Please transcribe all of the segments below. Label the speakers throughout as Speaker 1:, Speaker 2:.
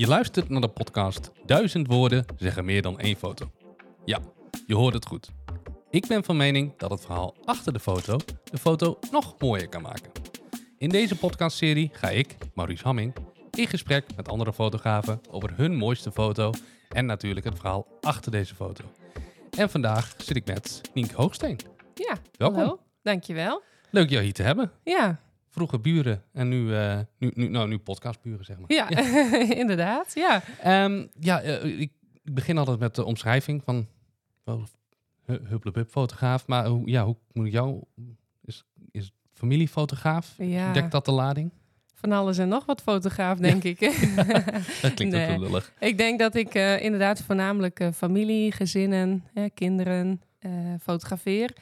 Speaker 1: Je luistert naar de podcast Duizend woorden zeggen meer dan één foto. Ja, je hoort het goed. Ik ben van mening dat het verhaal achter de foto de foto nog mooier kan maken. In deze podcastserie ga ik, Maurice Hamming, in gesprek met andere fotografen over hun mooiste foto en natuurlijk het verhaal achter deze foto. En vandaag zit ik met Nienke Hoogsteen.
Speaker 2: Ja,
Speaker 1: Welkom.
Speaker 2: hallo. Dankjewel.
Speaker 1: Leuk jou hier te hebben.
Speaker 2: Ja,
Speaker 1: Vroeger buren en nu, eh, nu, nu, nou, nu podcastburen, zeg maar.
Speaker 2: ja, inderdaad. Ja.
Speaker 1: Ehm, ja, eh, ik, begin altijd met de omschrijving van oh, hu- hupplepup fotograaf. Maar hoe, ja, hoe moet ik jou... Is, is familiefotograaf?
Speaker 2: ja.
Speaker 1: Dekt dat de lading?
Speaker 2: Van alles en nog wat fotograaf, denk ik.
Speaker 1: Dat klinkt
Speaker 2: Nee.
Speaker 1: ook zo lullig.
Speaker 2: ik denk dat ik eh, inderdaad voornamelijk familie, gezinnen, kinderen fotografeer.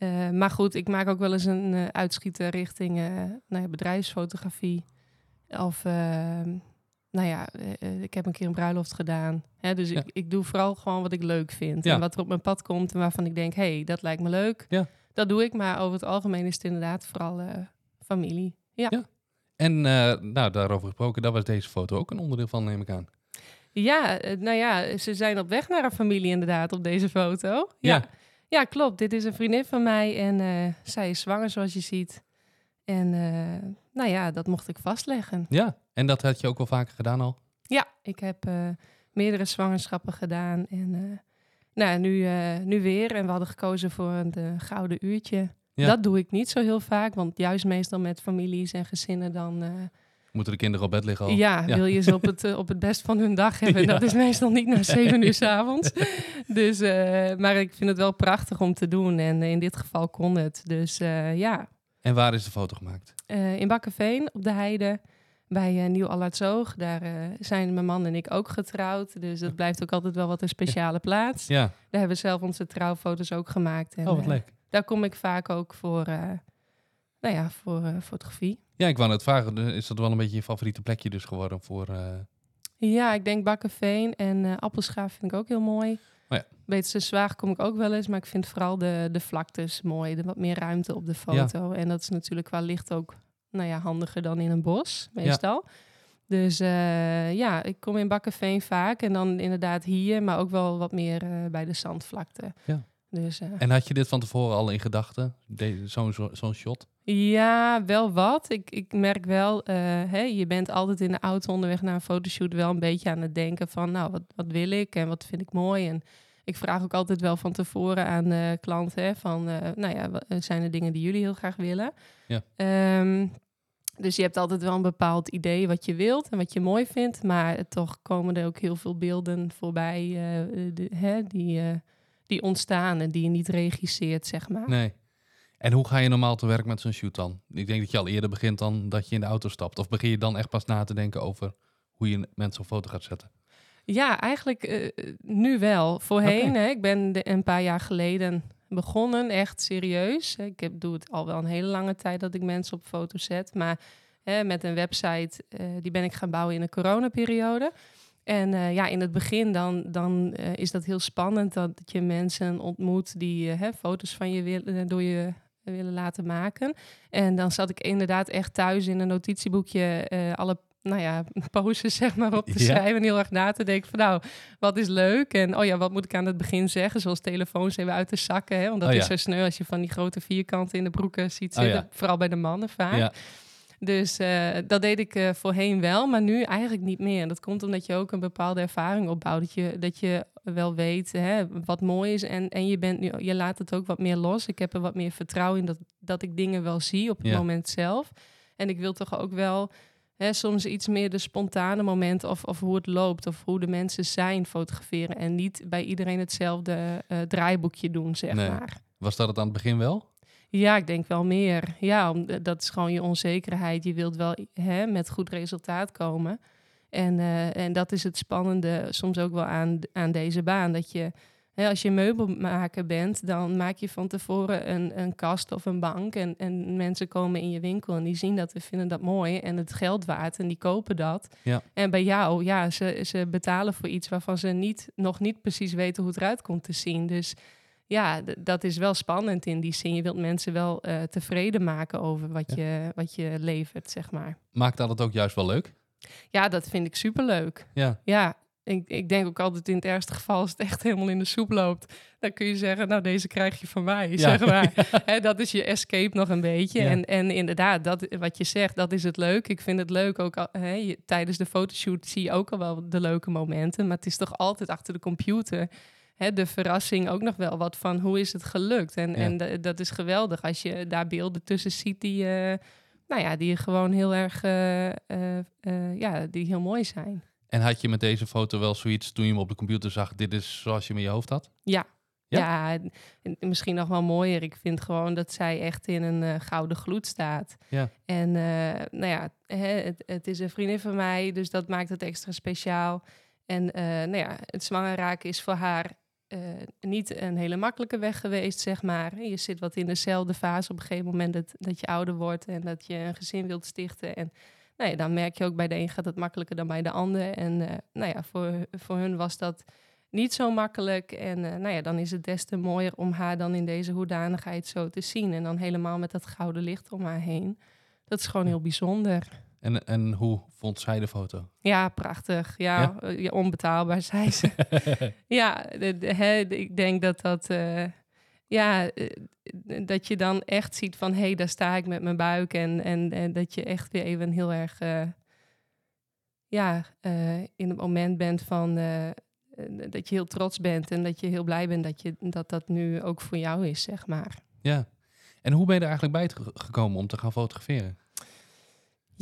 Speaker 2: Eh, maar goed, ik maak ook wel eens een eh, uitschieter richting eh, nou ja, bedrijfsfotografie. Of, eh, nou ja, ik heb een keer een bruiloft gedaan. Hè, dus
Speaker 1: Ja.
Speaker 2: ik, ik doe vooral gewoon wat ik leuk vind.
Speaker 1: Ja.
Speaker 2: En wat er op mijn pad komt en waarvan ik denk, hé, hey, dat lijkt me leuk.
Speaker 1: Ja.
Speaker 2: Dat doe ik, maar over het algemeen is het inderdaad vooral familie. Ja.
Speaker 1: Ja. En nou, daarover gesproken, daar was deze foto ook een onderdeel van, neem ik aan.
Speaker 2: Ja, nou ja, ze zijn op weg naar een familie inderdaad op deze foto.
Speaker 1: Ja.
Speaker 2: Ja, klopt. Dit is een vriendin van mij en eh, zij is zwanger zoals je ziet. En eh, nou ja, dat mocht ik vastleggen.
Speaker 1: Ja, en dat had je ook wel vaker gedaan al?
Speaker 2: Ja, ik heb eh, meerdere zwangerschappen gedaan en nou, nu, nu weer. En we hadden gekozen voor een gouden uurtje.
Speaker 1: Ja.
Speaker 2: Dat doe ik niet zo heel vaak, want juist meestal met families en gezinnen dan...
Speaker 1: Moeten de kinderen op bed liggen al?
Speaker 2: Ja,
Speaker 1: Ja.
Speaker 2: wil je ze op het, eh, op het best van hun dag hebben.
Speaker 1: Ja.
Speaker 2: Dat is meestal niet na zeven uur 's avonds. Dus, eh, maar ik vind het wel prachtig om te doen. En in dit geval kon het. Dus eh, ja,
Speaker 1: En waar is de foto gemaakt?
Speaker 2: In Bakkenveen op de Heide bij eh, Nieuw Allardsoog. Daar zijn mijn man en ik ook getrouwd. Dus dat blijft ook altijd wel wat een speciale plaats.
Speaker 1: Ja,
Speaker 2: Daar hebben we zelf onze trouwfoto's ook gemaakt. En,
Speaker 1: oh wat leuk.
Speaker 2: daar kom ik vaak ook voor, nou ja, voor fotografie.
Speaker 1: Ja, ik wou net vragen, is dat wel een beetje je favoriete plekje dus geworden voor... eh,
Speaker 2: Ja, ik denk Bakkenveen en eh Appelschaaf vind ik ook heel mooi.
Speaker 1: Oh ja.
Speaker 2: Beetse Zwaag kom ik ook wel eens, maar ik vind vooral de, de vlaktes mooi. De wat meer ruimte op de foto. En dat is natuurlijk qua licht ook nou ja, handiger dan in een bos, meestal. Dus eh, ja, ik kom in Bakkenveen vaak. En dan inderdaad hier, maar ook wel wat meer bij de zandvlakte.
Speaker 1: Ja.
Speaker 2: Dus, eh,
Speaker 1: En had je dit van tevoren al in gedachten? Zo'n zo, zo'n shot?
Speaker 2: Ja, wel wat. Ik, ik merk wel, eh, hè, je bent altijd in de auto onderweg naar een fotoshoot wel een beetje aan het denken van, nou, wat, wat wil ik en wat vind ik mooi? En ik vraag ook altijd wel van tevoren aan de klanten hè, van, eh, nou ja, zijn er dingen die jullie heel graag willen?
Speaker 1: Ja.
Speaker 2: Ehm, dus je hebt altijd wel een bepaald idee wat je wilt en wat je mooi vindt, maar toch komen er ook heel veel beelden voorbij eh, de, hè, die, eh, die ontstaan en die je niet regisseert, zeg maar.
Speaker 1: Nee. En hoe ga je normaal te werk met zo'n shoot dan? Ik denk dat je al eerder begint dan dat je in de auto stapt. Of begin je dan echt pas na te denken over hoe je mensen op foto gaat zetten?
Speaker 2: Ja, eigenlijk eh, nu wel. Voorheen, hè, ik ben de- een paar jaar geleden begonnen, echt serieus. Ik heb, doe het al wel een hele lange tijd dat ik mensen op foto zet. Maar hè, met een website, eh, die ben ik gaan bouwen in de coronaperiode. En eh, ja, in het begin dan, dan eh, is dat heel spannend dat je mensen ontmoet die eh, hè, foto's van je willen, door je willen laten maken. En dan zat ik inderdaad echt thuis in een notitieboekje alle nou ja, poses zeg maar op te
Speaker 1: Ja.
Speaker 2: schrijven en heel erg na te denken van nou, wat is leuk? En oh ja, wat moet ik aan het begin zeggen? Zoals telefoons even uit de zakken, hè? want dat
Speaker 1: Oh ja.
Speaker 2: is zo sneu als je van die grote vierkanten in de broeken ziet
Speaker 1: Oh
Speaker 2: zitten,
Speaker 1: ja.
Speaker 2: vooral bij de mannen vaak. Dus eh, dat deed ik eh, voorheen wel, maar nu eigenlijk niet meer. En dat komt omdat je ook een bepaalde ervaring opbouwt. Dat je, dat je wel weet hè, wat mooi is. En, en je, bent nu, je laat het ook wat meer los. Ik heb er wat meer vertrouwen in dat, dat ik dingen wel zie op het
Speaker 1: Ja.
Speaker 2: moment zelf. En ik wil toch ook wel hè, soms iets meer de spontane momenten of, of hoe het loopt. Of hoe de mensen zijn fotograferen. En niet bij iedereen hetzelfde eh, draaiboekje doen, zeg
Speaker 1: Nee.
Speaker 2: maar.
Speaker 1: was dat het aan het begin wel?
Speaker 2: Ja, ik denk wel meer. Ja, om, dat is gewoon je onzekerheid. Je wilt wel hè, met goed resultaat komen. En, eh, en dat is het spannende soms ook wel aan, aan deze baan. Dat je, hè, als je meubelmaker bent, dan maak je van tevoren een, een kast of een bank. En, en mensen komen in je winkel en die zien dat en vinden dat mooi. En het geld waard en die kopen dat.
Speaker 1: Ja.
Speaker 2: En bij jou, ja, ze, ze betalen voor iets waarvan ze niet, nog niet precies weten hoe het eruit komt te zien. Dus ja, dat is wel spannend in die zin. Je wilt mensen wel eh, tevreden maken over wat, je, wat je levert, zeg maar.
Speaker 1: Maakt dat het ook juist wel leuk?
Speaker 2: Ja, dat vind ik superleuk.
Speaker 1: Ja,
Speaker 2: Ja, ik, ik denk ook altijd in het ergste geval als het echt helemaal in de soep loopt. Dan kun je zeggen, nou deze krijg je van mij,
Speaker 1: Ja.
Speaker 2: zeg maar. Dat is je escape nog een beetje. En, en inderdaad, dat, wat je zegt, dat is het leuk. Ik vind het leuk ook, al, je- tijdens de fotoshoot zie je ook al wel de leuke momenten. Maar het is toch altijd achter de computer hè, de verrassing ook nog wel wat van hoe is het gelukt. En,
Speaker 1: Ja.
Speaker 2: en da- dat is geweldig als je daar beelden tussen ziet die, eh, nou ja, die gewoon heel erg, eh, eh, ja, die heel mooi zijn.
Speaker 1: En had je met deze foto wel zoiets toen je hem op de computer zag, dit is zoals je hem in je hoofd had?
Speaker 2: Ja.
Speaker 1: Ja?
Speaker 2: Ja, en- en misschien nog wel mooier. Ik vind gewoon dat zij echt in een gouden gloed staat.
Speaker 1: Ja.
Speaker 2: En nou ja, hè, het, het is een vriendin van mij, dus dat maakt het extra speciaal. En nou ja, het zwanger raken is voor haar eh, niet een hele makkelijke weg geweest, zeg maar. Je zit wat in dezelfde fase op een gegeven moment dat, dat je ouder wordt en dat je een gezin wilt stichten. En nou ja, dan merk je ook bij de een gaat het makkelijker dan bij de ander. En eh, nou ja, voor, voor hun was dat niet zo makkelijk. En eh, nou ja, dan is het des te mooier om haar dan in deze hoedanigheid zo te zien. En dan helemaal met dat gouden licht om haar heen. Dat is gewoon heel bijzonder.
Speaker 1: En, en hoe vond zij de foto?
Speaker 2: Ja, prachtig. Ja,
Speaker 1: Ja?
Speaker 2: eh, ja, onbetaalbaar, zei ze. ja, de- de- hè, de- ik denk dat dat... eh, ja, eh, dat je dan echt ziet van... hé, hey, daar sta ik met mijn buik. En, en, en dat je echt weer even heel erg... ja, in het moment bent van... dat je heel trots bent en dat je heel blij bent dat je, dat, dat nu ook voor jou is, zeg maar.
Speaker 1: Ja. En hoe ben je er eigenlijk bij gekomen om te gaan fotograferen?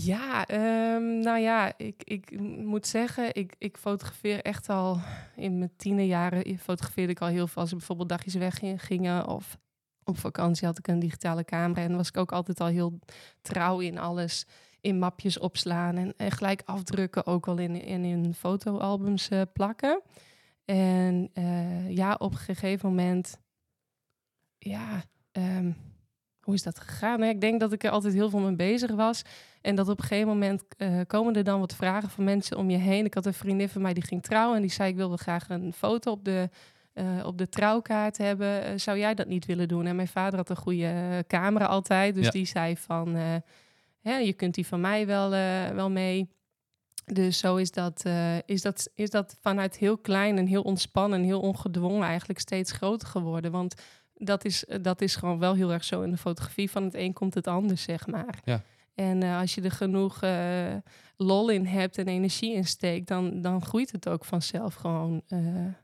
Speaker 2: Ja, ehm, nou ja, ik, ik moet zeggen, ik, ik fotografeer echt al in mijn tienerjaren. Fotografeerde ik al heel veel als er bijvoorbeeld dagjes weg gingen of op vakantie had ik een digitale camera. En was ik ook altijd al heel trouw in alles. In mapjes opslaan en, gelijk afdrukken, ook al in, in, in fotoalbums eh, plakken. En eh, ja, op een gegeven moment, ja, ehm, hoe is dat gegaan? Ik denk dat ik er altijd heel veel mee bezig was. En dat op een gegeven moment eh, komen er dan wat vragen van mensen om je heen. Ik had een vriendin van mij die ging trouwen en die zei: Ik wilde graag een foto op de, eh, op de trouwkaart hebben. Eh, zou jij dat niet willen doen? En mijn vader had een goede camera altijd. Dus
Speaker 1: Ja.
Speaker 2: die zei van hè, je kunt die van mij wel, wel mee. Dus zo is dat, is, dat, is dat vanuit heel klein en heel ontspannen en heel ongedwongen eigenlijk steeds groter geworden. Want dat is, dat is gewoon wel heel erg zo in de fotografie. Van het een komt het ander, zeg maar.
Speaker 1: Ja.
Speaker 2: En eh, als je er genoeg eh, lol in hebt en energie in steekt, dan, dan groeit het ook vanzelf gewoon eh,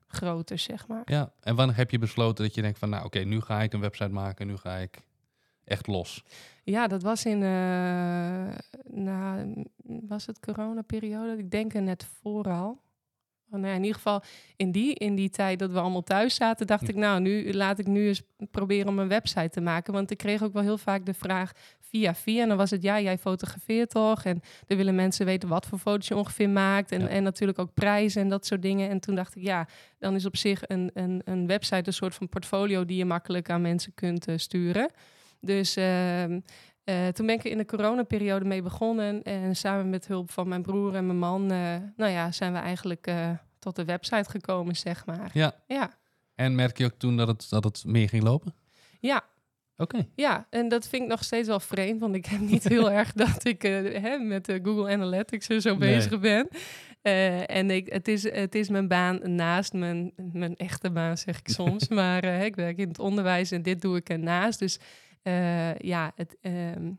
Speaker 2: groter, zeg maar.
Speaker 1: Ja. En wanneer heb je besloten dat je denkt van, nou oké, nu ga ik een website maken, nu ga ik echt los?
Speaker 2: Ja, dat was in, eh nou, was het coronaperiode? Ik denk er net vooral. Nou ja, in ieder geval in die, in die tijd dat we allemaal thuis zaten, dacht ik, nou, nu laat ik nu eens proberen om een website te maken. Want ik kreeg ook wel heel vaak de vraag via via. En dan was het, ja, jij fotografeert toch? En dan willen mensen weten wat voor foto's je ongeveer maakt. En,
Speaker 1: Ja.
Speaker 2: en natuurlijk ook prijzen en dat soort dingen. En toen dacht ik, ja, dan is op zich een, een, een website een soort van portfolio die je makkelijk aan mensen kunt eh, sturen. Dus ehm, eh, toen ben ik er in de coronaperiode mee begonnen. En samen met hulp van mijn broer en mijn man, eh, nou ja, zijn we eigenlijk eh, tot de website gekomen, zeg maar.
Speaker 1: Ja.
Speaker 2: Ja,
Speaker 1: En merk je ook toen dat het, dat het meer ging lopen?
Speaker 2: ja,
Speaker 1: Oké.
Speaker 2: ja. En dat vind ik nog steeds wel vreemd, want ik heb niet heel erg dat ik hè, met Google Analytics er zo
Speaker 1: Nee.
Speaker 2: bezig ben. Eh, en ik, het, is, het is mijn baan naast mijn, mijn echte baan, zeg ik soms. maar ik werk in het onderwijs en dit doe ik ernaast. Dus eh, ja, het, ehm,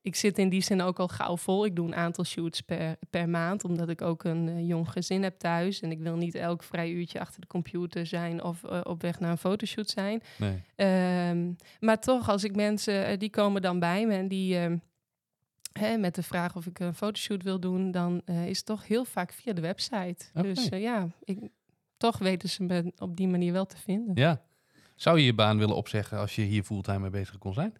Speaker 2: ik zit in die zin ook al gauw vol. Ik doe een aantal shoots per, per maand, omdat ik ook een eh, jong gezin heb thuis. En ik wil niet elk vrij uurtje achter de computer zijn of eh, op weg naar een fotoshoot zijn.
Speaker 1: Nee.
Speaker 2: Ehm, maar toch, als ik mensen, die komen dan bij me en die ehm, hè, met de vraag of ik een fotoshoot wil doen, dan is het toch heel vaak via de website. Dus ja, ik, toch weten ze me op die manier wel te vinden.
Speaker 1: Ja. Zou je je baan willen opzeggen als je hier fulltime mee bezig kon zijn?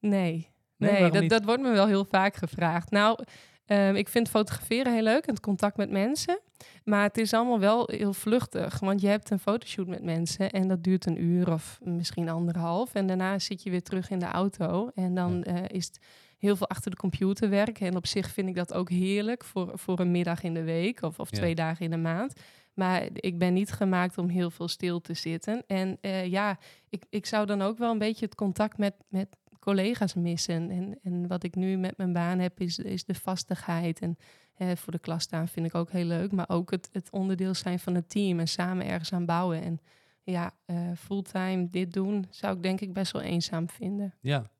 Speaker 2: Nee,
Speaker 1: Nee,
Speaker 2: dat, dat wordt me wel heel vaak gevraagd. Nou, ehm, ik vind fotograferen heel leuk en het contact met mensen. Maar het is allemaal wel heel vluchtig. Want je hebt een fotoshoot met mensen en dat duurt een uur of misschien anderhalf. En daarna zit je weer terug in de auto. En dan eh, is het heel veel achter de computer werken. En op zich vind ik dat ook heerlijk voor, voor een middag in de week of, of
Speaker 1: Ja.
Speaker 2: twee dagen in de maand. Maar ik ben niet gemaakt om heel veel stil te zitten. En eh, ja, ik, ik zou dan ook wel een beetje het contact met, met collega's missen. En, en wat ik nu met mijn baan heb, is, is de vastigheid. En Hè, voor de klas staan vind ik ook heel leuk. Maar ook het, het onderdeel zijn van het team en samen ergens aan bouwen. En ja, eh, fulltime dit doen zou ik denk ik best wel eenzaam vinden.
Speaker 1: Ja.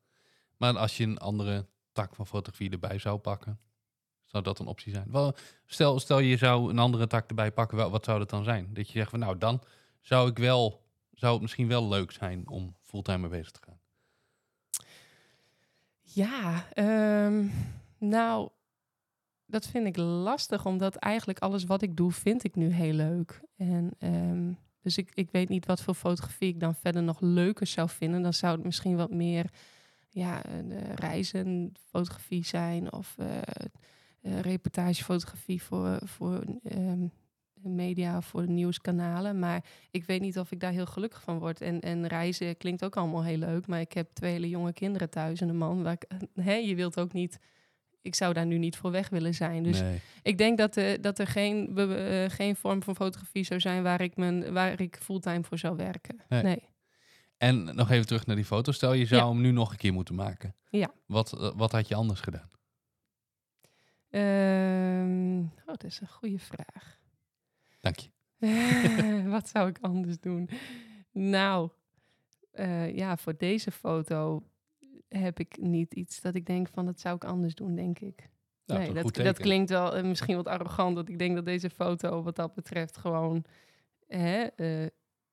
Speaker 1: Maar als je een andere tak van fotografie erbij zou pakken, zou dat een optie zijn? Wel, stel, stel je zou een andere tak erbij pakken, wel, wat zou dat dan zijn? Dat je zegt van nou, dan zou ik wel, zou het misschien wel leuk zijn om fulltime mee bezig te gaan.
Speaker 2: Ja, ehm, nou, dat vind ik lastig, omdat eigenlijk alles wat ik doe, vind ik nu heel leuk. En ehm, dus ik, ik weet niet wat voor fotografie ik dan verder nog leuker zou vinden. Dan zou het misschien wat meer ja, eh, reizen, fotografie zijn of eh, reportagefotografie voor, voor ehm, media, voor nieuwskanalen. Maar ik weet niet of ik daar heel gelukkig van word. En, en reizen klinkt ook allemaal heel leuk, maar ik heb twee hele jonge kinderen thuis en een man. Waar ik, hè, je wilt ook niet ik zou daar nu niet voor weg willen zijn. Dus
Speaker 1: Nee.
Speaker 2: ik denk dat, de, dat er geen, eh, geen vorm van fotografie zou zijn waar ik, mijn, waar ik fulltime voor zou werken.
Speaker 1: Nee.
Speaker 2: Nee.
Speaker 1: En nog even terug naar die foto. Stel je zou
Speaker 2: Ja.
Speaker 1: hem nu nog een keer moeten maken.
Speaker 2: Ja.
Speaker 1: Wat, eh, wat had je anders gedaan?
Speaker 2: Ehm, oh, dat is een goede vraag.
Speaker 1: Dank je.
Speaker 2: Wat zou ik anders doen? Nou, eh, ja, voor deze foto heb ik niet iets dat ik denk van dat zou ik anders doen, denk ik.
Speaker 1: Nou,
Speaker 2: nee, dat, dat klinkt wel eh, misschien wat arrogant, dat ik denk dat deze foto wat dat betreft gewoon hè, eh,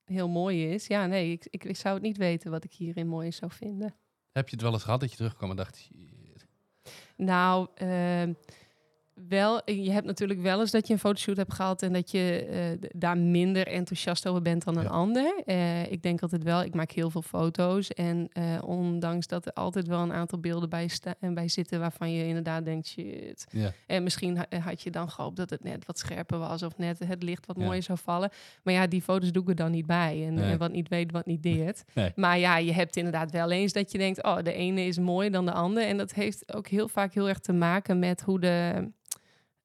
Speaker 2: heel mooi is. Ja, nee, ik, ik, ik zou het niet weten wat ik hierin mooi zou vinden.
Speaker 1: Heb je het wel eens gehad dat je terugkwam en dacht... shit.
Speaker 2: Nou, ehm, wel, je hebt natuurlijk wel eens dat je een fotoshoot hebt gehad en dat je eh, daar minder enthousiast over bent dan een
Speaker 1: Ja.
Speaker 2: ander. Eh, ik denk altijd wel, ik maak heel veel foto's en eh, ondanks dat er altijd wel een aantal beelden bij, en bij zitten waarvan je inderdaad denkt, shit.
Speaker 1: Ja.
Speaker 2: En misschien ha- had je dan gehoopt dat het net wat scherper was of net het licht wat
Speaker 1: Ja.
Speaker 2: mooier zou vallen. Maar ja, die foto's doe ik er dan niet bij. En,
Speaker 1: Nee.
Speaker 2: en wat niet weet, wat niet deert.
Speaker 1: Nee.
Speaker 2: Maar ja, je hebt inderdaad wel eens dat je denkt, oh, de ene is mooier dan de ander. En dat heeft ook heel vaak heel erg te maken met hoe de,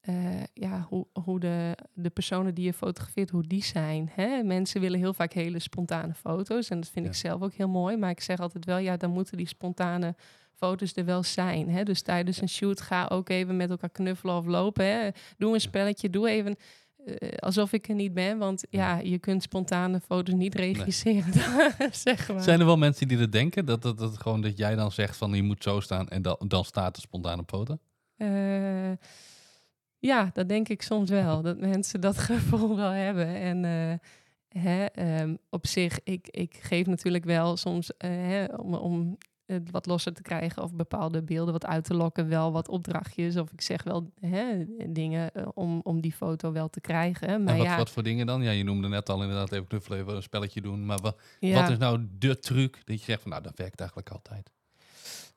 Speaker 2: eh, ja, hoe, hoe de, de personen die je fotografeert, hoe die zijn. Hè? Mensen willen heel vaak hele spontane foto's. En dat vind
Speaker 1: Ja.
Speaker 2: ik zelf ook heel mooi. Maar ik zeg altijd wel, ja, dan moeten die spontane foto's er wel zijn. Hè? Dus tijdens een shoot ga ook even met elkaar knuffelen of lopen. Hè? Doe een spelletje, doe even eh, alsof ik er niet ben. Want ja, je kunt spontane foto's niet regisseren, zeg maar.
Speaker 1: Zijn er wel mensen die dat denken? Dat, dat, dat, gewoon dat jij dan zegt van je moet zo staan en dan, dan staat de spontane foto?
Speaker 2: Eh, ja, dat denk ik soms wel. Dat mensen dat gevoel wel hebben. En eh, hè, ehm, op zich, ik, ik geef natuurlijk wel soms eh, hè, om, om het wat losser te krijgen of bepaalde beelden wat uit te lokken, wel wat opdrachtjes. Of ik zeg wel hè, dingen eh, om, om die foto wel te krijgen. Maar
Speaker 1: en wat,
Speaker 2: ja,
Speaker 1: wat voor dingen dan? Ja, je noemde net al inderdaad even knuffelen, even een spelletje doen. Maar wat,
Speaker 2: ja.
Speaker 1: wat is nou de truc dat je zegt van nou, dat werkt eigenlijk altijd?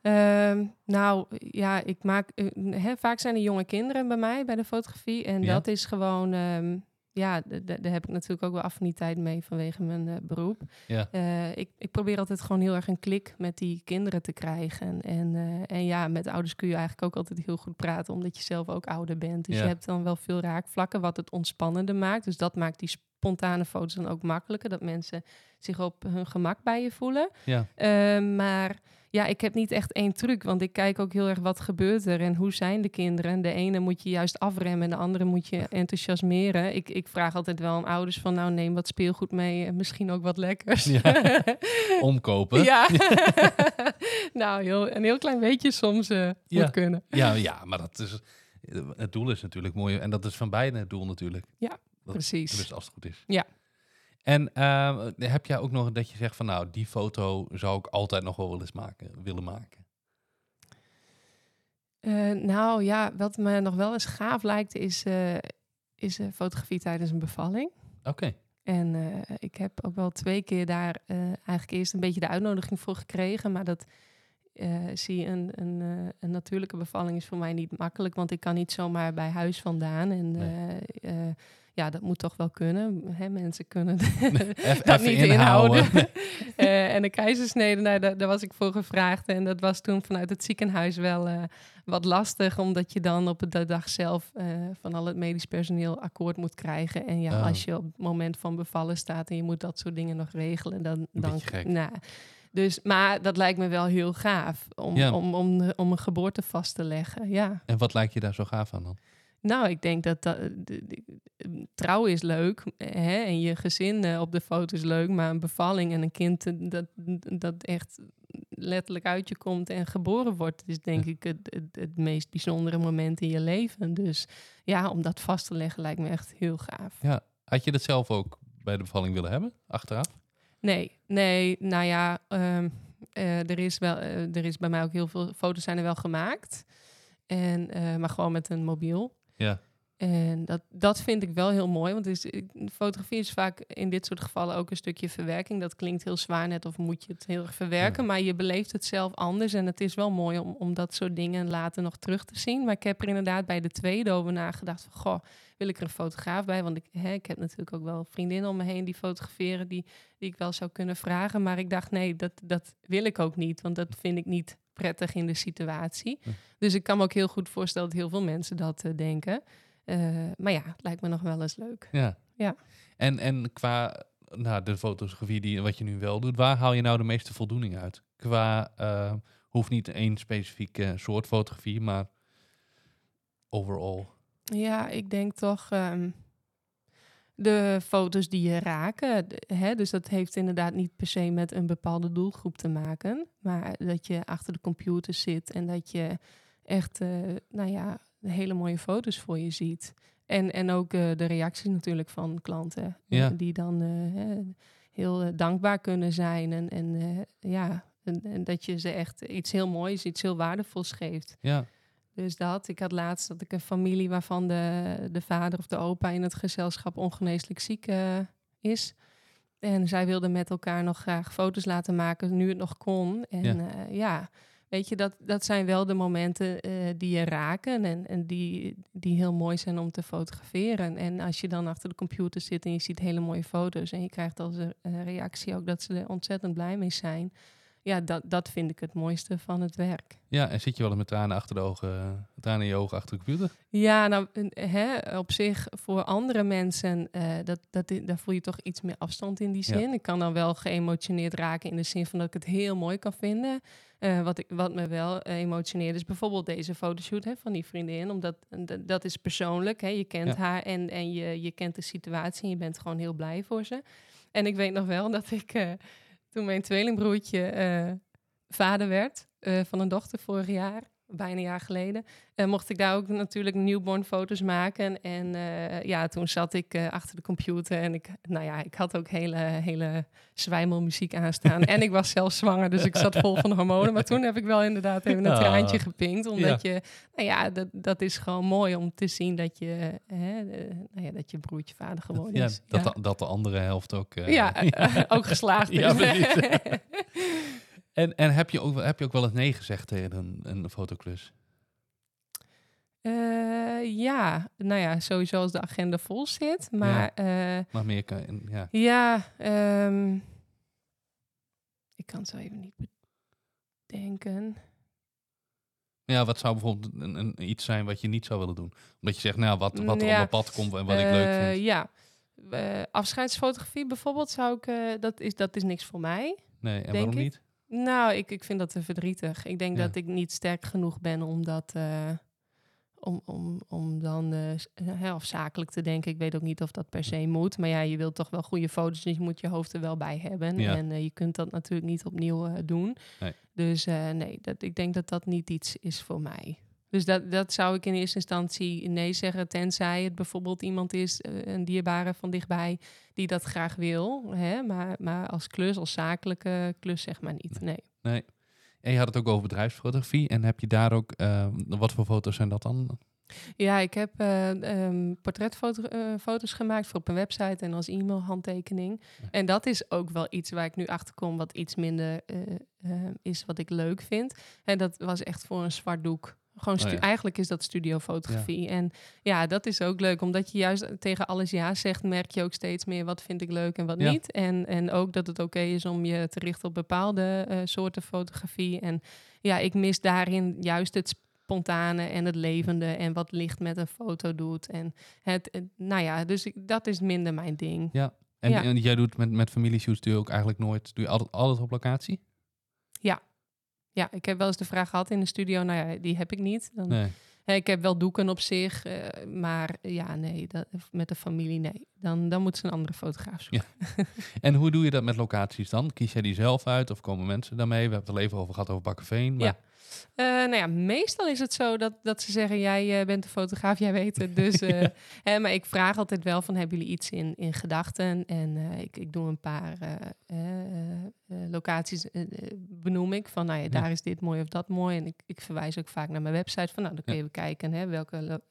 Speaker 2: Ehm, nou ja, ik maak. eh, vaak zijn er jonge kinderen bij mij bij de fotografie. En
Speaker 1: Ja.
Speaker 2: dat is gewoon. ehm, ja, daar heb ik natuurlijk ook wel affiniteit mee vanwege mijn eh, beroep.
Speaker 1: Ja.
Speaker 2: Eh, ik, ik probeer altijd gewoon heel erg een klik met die kinderen te krijgen. En, en ja, met ouders kun je eigenlijk ook altijd heel goed praten, omdat je zelf ook ouder bent. Dus
Speaker 1: Ja.
Speaker 2: je hebt dan wel veel raakvlakken, wat het ontspannender maakt. Dus dat maakt die spontane foto's dan ook makkelijker, dat mensen zich op hun gemak bij je voelen.
Speaker 1: Ja.
Speaker 2: Eh, maar ja, ik heb niet echt één truc, want ik kijk ook heel erg wat gebeurt er en hoe zijn de kinderen. De ene moet je juist afremmen en de andere moet je enthousiasmeren. Ik, ik vraag altijd wel aan ouders van, nou neem wat speelgoed mee en misschien ook wat lekkers.
Speaker 1: Ja. Omkopen.
Speaker 2: Ja. nou, heel, een heel klein beetje soms eh,
Speaker 1: Ja.
Speaker 2: moet kunnen.
Speaker 1: Ja, ja, maar dat is, het doel is natuurlijk mooi. En dat is van beide het doel natuurlijk. Dat-
Speaker 2: Precies.
Speaker 1: Dus als het goed is.
Speaker 2: Ja.
Speaker 1: En eh, heb jij ook nog dat je zegt van nou, die foto zou ik altijd nog wel eens maken, willen maken?
Speaker 2: Eh, nou ja, wat me nog wel eens gaaf lijkt, is, eh, is fotografie tijdens een bevalling.
Speaker 1: Oké.
Speaker 2: En ik heb ook wel twee keer daar eigenlijk eerst een beetje de uitnodiging voor gekregen. Maar dat zie je, een, een, een natuurlijke bevalling is voor mij niet makkelijk. Want ik kan niet zomaar bij huis vandaan. En
Speaker 1: Nee.
Speaker 2: Ja, dat moet toch wel kunnen. Hè, mensen kunnen dat niet
Speaker 1: inhouden.
Speaker 2: inhouden. Eh, en de keizersnede, nou, daar, daar was ik voor gevraagd. En dat was toen vanuit het ziekenhuis wel eh, wat lastig. Omdat je dan op de dag zelf eh, van al het medisch personeel akkoord moet krijgen. En ja,
Speaker 1: Oh.
Speaker 2: als je op het moment van bevallen staat en je moet dat soort dingen nog regelen, dan... Dan. Nou, dus, maar dat lijkt me wel heel gaaf om,
Speaker 1: Ja.
Speaker 2: om, om, om een geboorte vast te leggen. Ja.
Speaker 1: En wat lijkt je daar zo gaaf aan dan?
Speaker 2: Nou, ik denk dat, dat de- de- de- trouw is leuk hè? en je gezin eh, op de foto is leuk, maar een bevalling en een kind eh, dat, dat echt letterlijk uit je komt en geboren wordt, is denk ik het, het, het meest bijzondere moment in je leven. Dus ja, om dat vast te leggen lijkt me echt heel gaaf.
Speaker 1: Ja. Had je dat zelf ook bij de bevalling willen hebben, achteraf?
Speaker 2: Nee, nee, nou ja, ehm, eh, er, is wel, eh, er is bij mij ook heel veel foto's zijn er wel gemaakt. En, eh, maar gewoon met een mobiel.
Speaker 1: Ja.
Speaker 2: En dat, dat vind ik wel heel mooi, want is, fotografie is vaak in dit soort gevallen ook een stukje verwerking. Dat klinkt heel zwaar net of moet je het heel erg verwerken, maar je beleeft het zelf anders. En het is wel mooi om, om dat soort dingen later nog terug te zien. Maar ik heb er inderdaad bij de tweede over nagedacht van, goh, wil ik er een fotograaf bij? Want ik, hè, ik heb natuurlijk ook wel vriendinnen om me heen die fotograferen, die, die ik wel zou kunnen vragen. Maar ik dacht, nee, dat, dat wil ik ook niet, want dat vind ik niet prettig in de situatie.
Speaker 1: Hm.
Speaker 2: Dus ik kan me ook heel goed voorstellen dat heel veel mensen dat eh, denken. Eh, maar ja, lijkt me nog wel eens leuk.
Speaker 1: Ja.
Speaker 2: Ja.
Speaker 1: En, en qua nou, de fotografie die wat je nu wel doet, waar haal je nou de meeste voldoening uit? Qua, eh, hoeft niet één specifieke soort fotografie, maar overall.
Speaker 2: Ja, ik denk toch ehm, de foto's die je raken. Hè? Dus dat heeft inderdaad niet per se met een bepaalde doelgroep te maken. Maar dat je achter de computer zit en dat je echt, eh, nou ja, hele mooie foto's voor je ziet. En, en ook eh, de reacties natuurlijk van klanten. eh,
Speaker 1: Ja.
Speaker 2: die dan heel dankbaar kunnen zijn. En, en ja, en, en dat je ze echt iets heel moois, iets heel waardevols geeft.
Speaker 1: Ja,
Speaker 2: Dus dat. Ik had laatst dat ik een familie waarvan de, de vader of de opa in het gezelschap ongeneeslijk ziek eh, is. En zij wilden met elkaar nog graag foto's laten maken, nu het nog kon. En
Speaker 1: Ja.
Speaker 2: ja, ja weet je, dat, dat zijn wel de momenten eh, die je raken en, en die, die heel mooi zijn om te fotograferen. En als je dan achter de computer zit en je ziet hele mooie foto's en je krijgt als eh, reactie ook dat ze er ontzettend blij mee zijn. Ja, dat, dat vind ik het mooiste van het werk.
Speaker 1: ja, en zit je wel eens met tranen achter de ogen, eh, tranen in je ogen achter de computer?
Speaker 2: Ja, nou, hè, op zich voor andere mensen, eh, dat, dat, daar voel je toch iets meer afstand in die
Speaker 1: Ja.
Speaker 2: zin. Ik kan dan wel geëmotioneerd raken in de zin van dat ik het heel mooi kan vinden. Eh, wat, ik, wat me wel emotioneert is bijvoorbeeld deze fotoshoot hè, van die vriendin. Omdat dat, dat is persoonlijk. Hè. Je kent
Speaker 1: Ja.
Speaker 2: haar en, en je, je kent de situatie en je bent gewoon heel blij voor ze. En ik weet nog wel dat ik toen mijn tweelingbroertje eh, vader werd eh, van een dochter vorig jaar, bijna een jaar geleden. Eh, mocht ik daar ook natuurlijk newborn foto's maken. En eh, ja, toen zat ik eh, achter de computer en ik, nou ja, ik had ook hele, hele zwijmelmuziek aanstaan. en ik was zelf zwanger, dus ik zat vol van hormonen. Maar toen heb ik wel inderdaad even een
Speaker 1: Ah.
Speaker 2: traantje gepinkt. Omdat je, nou ja, dat, dat is gewoon mooi om te zien dat je, hè, nou ja, dat je broertje vader geworden
Speaker 1: Ja,
Speaker 2: is.
Speaker 1: dat,
Speaker 2: ja.
Speaker 1: De, dat de andere helft ook...
Speaker 2: ja, ook geslaagd is.
Speaker 1: En, en heb, je ook, wel- heb je ook wel eens nee gezegd tegen een, een fotoklus?
Speaker 2: Eh, ja, nou ja, sowieso als de agenda vol zit. Maar ja,
Speaker 1: Maar meer kan... Ja.
Speaker 2: ja ehm, ik kan het zo even niet bedenken.
Speaker 1: ja, wat zou bijvoorbeeld een, een, iets zijn wat je niet zou willen doen? Omdat je zegt, nou, wat, wat er
Speaker 2: Ja.
Speaker 1: op mijn pad komt en wat ik leuk
Speaker 2: Eh,
Speaker 1: vind.
Speaker 2: Ja, Eh, afscheidsfotografie bijvoorbeeld zou ik, eh, dat, is, dat is niks voor mij.
Speaker 1: Nee, en waarom
Speaker 2: ik.
Speaker 1: niet?
Speaker 2: Nou, ik, ik vind dat te verdrietig. Ik denk
Speaker 1: Ja.
Speaker 2: dat ik niet sterk genoeg ben om dat. eh, om, om, om dan eh, eh, of zakelijk te denken. Ik weet ook niet of dat per se moet. Maar ja, je wilt toch wel goede foto's. Dus je moet je hoofd er wel bij hebben.
Speaker 1: Ja.
Speaker 2: En je kunt dat natuurlijk niet opnieuw doen.
Speaker 1: Nee.
Speaker 2: Dus nee, dat, ik denk dat dat niet iets is voor mij. Dus dat, dat zou ik in eerste instantie nee zeggen. Tenzij het bijvoorbeeld iemand is, eh, een dierbare van dichtbij, die dat graag wil. Hè? Maar, maar als klus, als zakelijke klus, zeg maar niet. Nee.
Speaker 1: Nee. En je had het ook over bedrijfsfotografie. En heb je daar ook... eh, wat voor foto's zijn dat dan?
Speaker 2: Ja, ik heb eh, ehm, portretfoto's gemaakt voor op een website en als e-mail-handtekening.
Speaker 1: Ja.
Speaker 2: En dat is ook wel iets waar ik nu achter kom, wat iets minder eh, eh, is wat ik leuk vind. En dat was echt voor een zwart doek. Gewoon
Speaker 1: Oh ja.
Speaker 2: Eigenlijk is dat studiofotografie. En ja, dat is ook leuk, omdat je juist tegen alles ja zegt, merk je ook steeds meer wat vind ik leuk en wat
Speaker 1: Ja.
Speaker 2: niet. En, en ook dat het oké is om je te richten op bepaalde eh, soorten fotografie. En ja, ik mis daarin juist het spontane en het levende en wat licht met een foto doet. En het, het- nou ja, dus ik, dat is minder mijn ding.
Speaker 1: En,
Speaker 2: Ja.
Speaker 1: en jij doet met, met familieshoots doe je ook eigenlijk nooit... Doe je altijd, altijd op locatie?
Speaker 2: Ja, ik heb wel eens de vraag gehad in de studio, nou ja, die heb ik niet. Dan
Speaker 1: Nee.
Speaker 2: Ja, ik heb wel doeken op zich, eh, maar ja, nee, dat, met de familie, nee. Dan, dan moet ze een andere fotograaf zoeken.
Speaker 1: En hoe doe je dat met locaties dan? Kies jij die zelf uit of komen mensen daarmee? We hebben het al even over gehad over Bakkenveen. Maar...
Speaker 2: Ja. Eh, nou ja, meestal is het zo dat, dat ze zeggen: Jij eh, bent de fotograaf, jij weet het. Dus, eh, hè, maar ik vraag altijd wel: van, Hebben jullie iets in, in gedachten? En ik, ik doe een paar locaties, benoem ik. Van nou ja, daar is dit mooi of dat mooi. En ik, ik verwijs ook vaak naar mijn website. Van nou, dan kun je bekijken hè, welke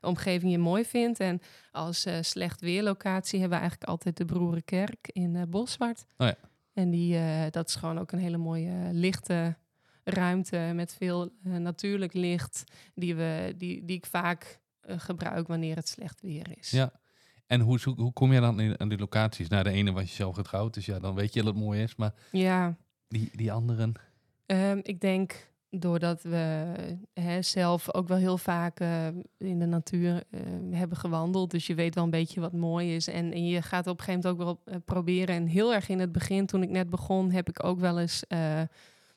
Speaker 2: omgeving je mooi vindt. En als slecht weerlocatie hebben we eigenlijk altijd de Broerenkerk in Boswart.
Speaker 1: Oh ja.
Speaker 2: En die, dat is gewoon ook een hele mooie lichte ruimte met veel eh, natuurlijk licht, die, we, die, die ik vaak eh, gebruik wanneer het slecht weer is.
Speaker 1: Ja. En hoe, hoe kom je dan in, aan die locaties? Nou, de ene was je zelf getrouwd, dus ja, dan weet je dat het mooi is. Maar
Speaker 2: Ja,
Speaker 1: die, die anderen...
Speaker 2: ehm, ik denk doordat we hè, zelf ook wel heel vaak eh, in de natuur hebben gewandeld. Dus je weet wel een beetje wat mooi is. En, en je gaat op een gegeven moment ook wel proberen. En heel erg in het begin, toen ik net begon, heb ik ook wel eens...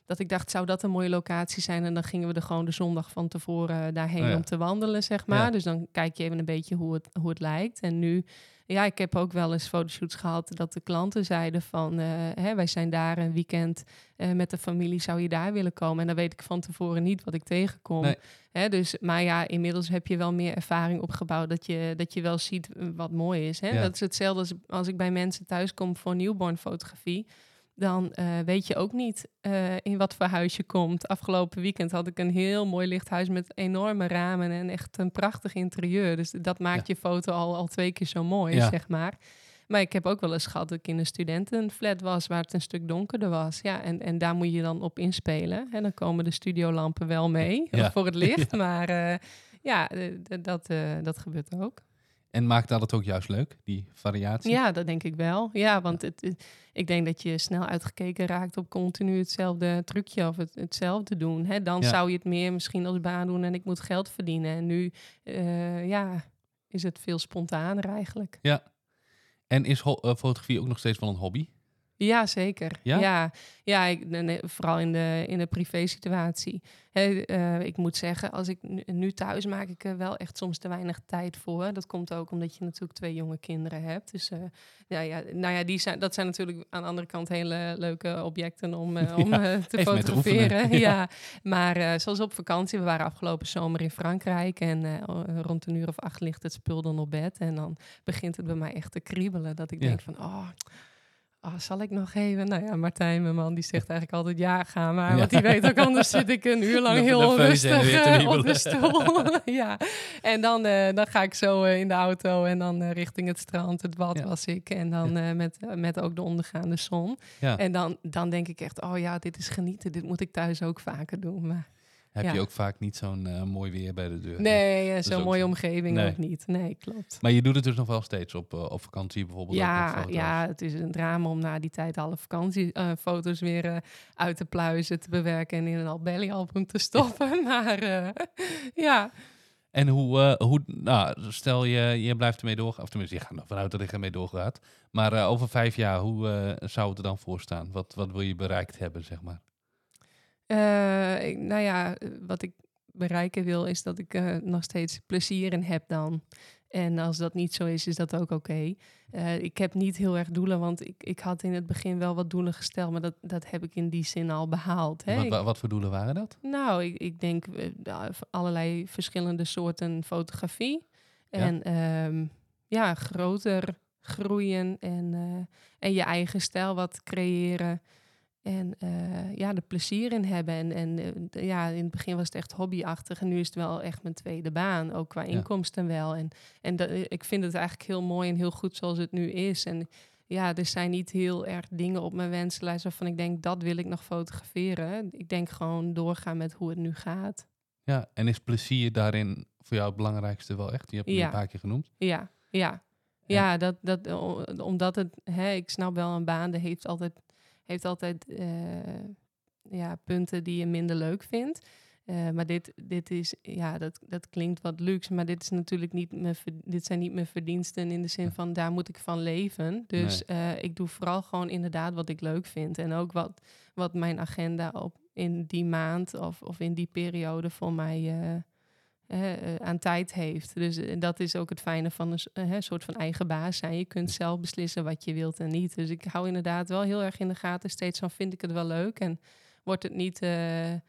Speaker 2: eh, dat ik dacht, zou dat een mooie locatie zijn? En dan gingen we er gewoon de zondag van tevoren daarheen
Speaker 1: Oh ja.
Speaker 2: om te wandelen, zeg maar.
Speaker 1: Ja.
Speaker 2: Dus dan kijk je even een beetje hoe het, hoe het lijkt. En nu, ja, ik heb ook wel eens fotoshoots gehad dat de klanten zeiden van... eh, hè, wij zijn daar een weekend eh, met de familie, zou je daar willen komen? En dan weet ik van tevoren niet wat ik tegenkom.
Speaker 1: Nee.
Speaker 2: Hè, dus, maar ja, inmiddels heb je wel meer ervaring opgebouwd dat je, dat je wel ziet eh, wat mooi is. Hè?
Speaker 1: Ja.
Speaker 2: Dat is hetzelfde als als ik bij mensen thuis kom voor newborn fotografie. Dan eh, weet je ook niet eh, in wat voor huis je komt. Afgelopen weekend had ik een heel mooi licht huis met enorme ramen en echt een prachtig interieur. Dus dat maakt je foto al, al twee keer zo mooi,
Speaker 1: Ja.
Speaker 2: zeg maar. Maar ik heb ook wel eens gehad dat ik in een studentenflat was waar het een stuk donkerder was. Ja, en, en daar moet je dan op inspelen. En dan komen de studiolampen wel mee
Speaker 1: Ja.
Speaker 2: voor het licht. Maar eh, ja, dat, dat gebeurt ook.
Speaker 1: En maakt dat het ook juist leuk, die variatie?
Speaker 2: Ja, dat denk ik wel. Ja, want het, het- ik denk dat je snel uitgekeken raakt op continu hetzelfde trucje of het, hetzelfde doen. Hè? Dan
Speaker 1: Ja.
Speaker 2: zou je het meer misschien als baan doen en ik moet geld verdienen. En nu eh, ja, is het veel spontaner eigenlijk.
Speaker 1: En is eh, fotografie ook nog steeds wel een hobby?
Speaker 2: Ja, zeker.
Speaker 1: Ja?
Speaker 2: Ja, ja, ik, nee, vooral in de, in de privé-situatie. Eh, ik moet zeggen, als ik nu, nu thuis maak ik er wel echt soms te weinig tijd voor. Dat komt ook omdat je natuurlijk twee jonge kinderen hebt. Dus eh, ja, ja, nou ja, die zijn, dat zijn natuurlijk aan de andere kant hele leuke objecten om, eh, om te fotograferen.
Speaker 1: Ja.
Speaker 2: ja. maar zoals op vakantie, we waren afgelopen zomer in Frankrijk en rond een uur of acht ligt het spul dan op bed. En dan begint het bij mij echt te kriebelen. Dat ik denk van, oh, oh, zal ik nog even? Nou ja, Martijn, mijn man, die zegt eigenlijk altijd ja, ga maar.
Speaker 1: Ja.
Speaker 2: Want die weet ook, anders zit ik een uur lang heel rustig eh, op de stoel. ja, en dan, eh, dan ga ik zo eh, in de auto en dan richting het strand, het bad
Speaker 1: Ja.
Speaker 2: was ik. En dan met, met ook de ondergaande zon.
Speaker 1: Ja.
Speaker 2: En dan, dan denk ik echt, oh ja, dit is genieten. Dit moet ik thuis ook vaker doen. Maar
Speaker 1: Heb
Speaker 2: Ja.
Speaker 1: je ook vaak niet zo'n eh, mooi weer bij de deur?
Speaker 2: nee, eh, zo'n mooie
Speaker 1: zo.
Speaker 2: omgeving
Speaker 1: Nee.
Speaker 2: ook niet. Nee, klopt.
Speaker 1: Maar je doet het dus nog wel steeds op, eh, op vakantie bijvoorbeeld?
Speaker 2: Ja, ja, het is een drama om na die tijd alle vakantiefoto's weer eh, uit te pluizen, te bewerken en in een Albelly album te stoppen. maar ja,
Speaker 1: En hoe, hoe nou, stel je, je blijft ermee doorgaan, of tenminste, je gaat ervan uit dat je ermee doorgaat. Maar over vijf jaar, hoe zou het er dan voor staan? Wat, wat wil je bereikt hebben, zeg maar?
Speaker 2: Eh, ik- nou ja, eh, wat ik bereiken wil is dat ik eh, nog steeds plezier in heb dan. En als dat niet zo is, is dat ook oké. Ik heb niet heel erg doelen, want ik, ik had in het begin wel wat doelen gesteld, maar dat, dat heb ik in die zin al behaald. Hè?
Speaker 1: Wat, wat voor doelen waren dat?
Speaker 2: Nou, ik, ik denk allerlei verschillende soorten fotografie.
Speaker 1: Ja.
Speaker 2: En ehm, ja, groter groeien en, en je eigen stijl wat creëren. En eh, ja, er plezier in hebben. En, en eh, ja, in het begin was het echt hobbyachtig. En nu is het wel echt mijn tweede baan. Ook qua
Speaker 1: Ja.
Speaker 2: inkomsten wel. En, en dat, ik vind het eigenlijk heel mooi en heel goed zoals het nu is. En ja, er zijn niet heel erg dingen op mijn wensenlijst waarvan ik denk, dat wil ik nog fotograferen. Ik denk gewoon doorgaan met hoe het nu gaat.
Speaker 1: Ja, en is plezier daarin voor jou het belangrijkste wel echt? Je hebt het
Speaker 2: Ja.
Speaker 1: een paar keer genoemd.
Speaker 2: Ja, ja. Ja, dat, dat, omdat het, hè, ik snap wel, een baan die heeft altijd, heeft altijd eh, ja, punten die je minder leuk vindt. Eh, maar dit, dit is, ja, dat, dat klinkt wat luxe, maar dit, is natuurlijk niet mijn, dit zijn niet mijn verdiensten in de zin van daar moet ik van leven. Dus eh, ik doe vooral gewoon inderdaad wat ik leuk vind. En ook wat, wat mijn agenda op in die maand of, of in die periode voor mij eh, aan tijd heeft. Dus eh, dat is ook het fijne van een eh, hè, soort van eigen baas zijn. Je kunt zelf beslissen wat je wilt en niet. Dus ik hou inderdaad wel heel erg in de gaten steeds van vind ik het wel leuk en wordt het niet hè,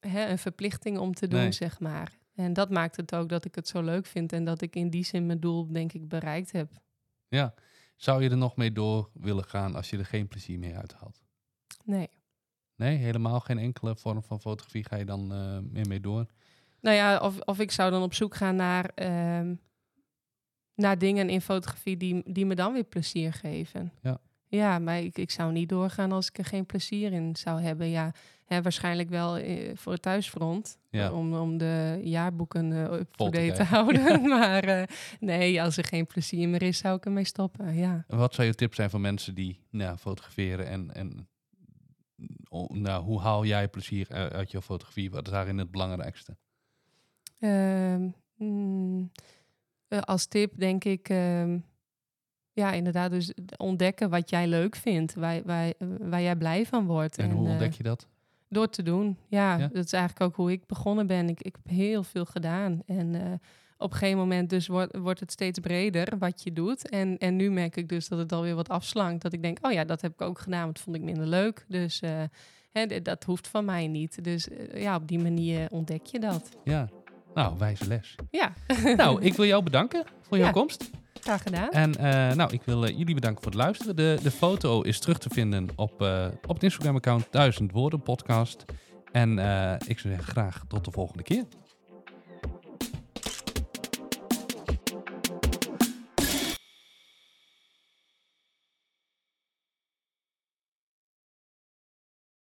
Speaker 2: een verplichting om te doen,
Speaker 1: Nee.
Speaker 2: zeg maar. En dat maakt het ook dat ik het zo leuk vind en dat ik in die zin mijn doel denk ik bereikt heb.
Speaker 1: Ja. Zou je er nog mee door willen gaan als je er geen plezier meer uit?
Speaker 2: Nee.
Speaker 1: Nee, helemaal geen enkele vorm van fotografie ga je dan meer mee door.
Speaker 2: Nou ja, of, of ik zou dan op zoek gaan naar, ehm, naar dingen in fotografie die, die me dan weer plezier geven.
Speaker 1: Ja.
Speaker 2: Ja, maar ik, ik zou niet doorgaan als ik er geen plezier in zou hebben. Ja, hè, waarschijnlijk wel eh, voor het thuisfront.
Speaker 1: Ja.
Speaker 2: eh, Om, om de jaarboeken
Speaker 1: te
Speaker 2: up-to-date te houden. maar nee, als er geen plezier meer is, zou ik ermee stoppen. Ja.
Speaker 1: Wat zou je tip zijn voor mensen die nou, fotograferen en, en nou, hoe haal jij plezier uit uit je fotografie? Wat is daarin het belangrijkste?
Speaker 2: Ehm, mm, eh, als tip denk ik, ehm, ja, inderdaad, dus ontdekken wat jij leuk vindt, waar, waar, waar jij blij van wordt.
Speaker 1: En, hoe
Speaker 2: eh,
Speaker 1: ontdek je dat?
Speaker 2: Door te doen, ja,
Speaker 1: Ja?
Speaker 2: Dat is eigenlijk ook hoe ik begonnen ben. Ik, ik heb heel veel gedaan. En eh, op een gegeven moment dus wordt, wordt het steeds breder wat je doet. En, en nu merk ik dus dat het alweer wat afslankt. Dat ik denk, oh ja, dat heb ik ook gedaan, want dat vond ik minder leuk. Dus eh, hè, dat hoeft van mij niet. Dus eh, ja, op die manier ontdek je dat.
Speaker 1: Ja, nou, wijze les.
Speaker 2: Ja,
Speaker 1: nou, ik wil jou bedanken voor jouw
Speaker 2: Ja.
Speaker 1: komst.
Speaker 2: graag gedaan.
Speaker 1: En eh, nou, ik wil eh, jullie bedanken voor het luisteren. De, de foto is terug te vinden op, eh, op het Instagram-account 1000 Woorden Podcast. En ik zou zeggen graag tot de volgende keer.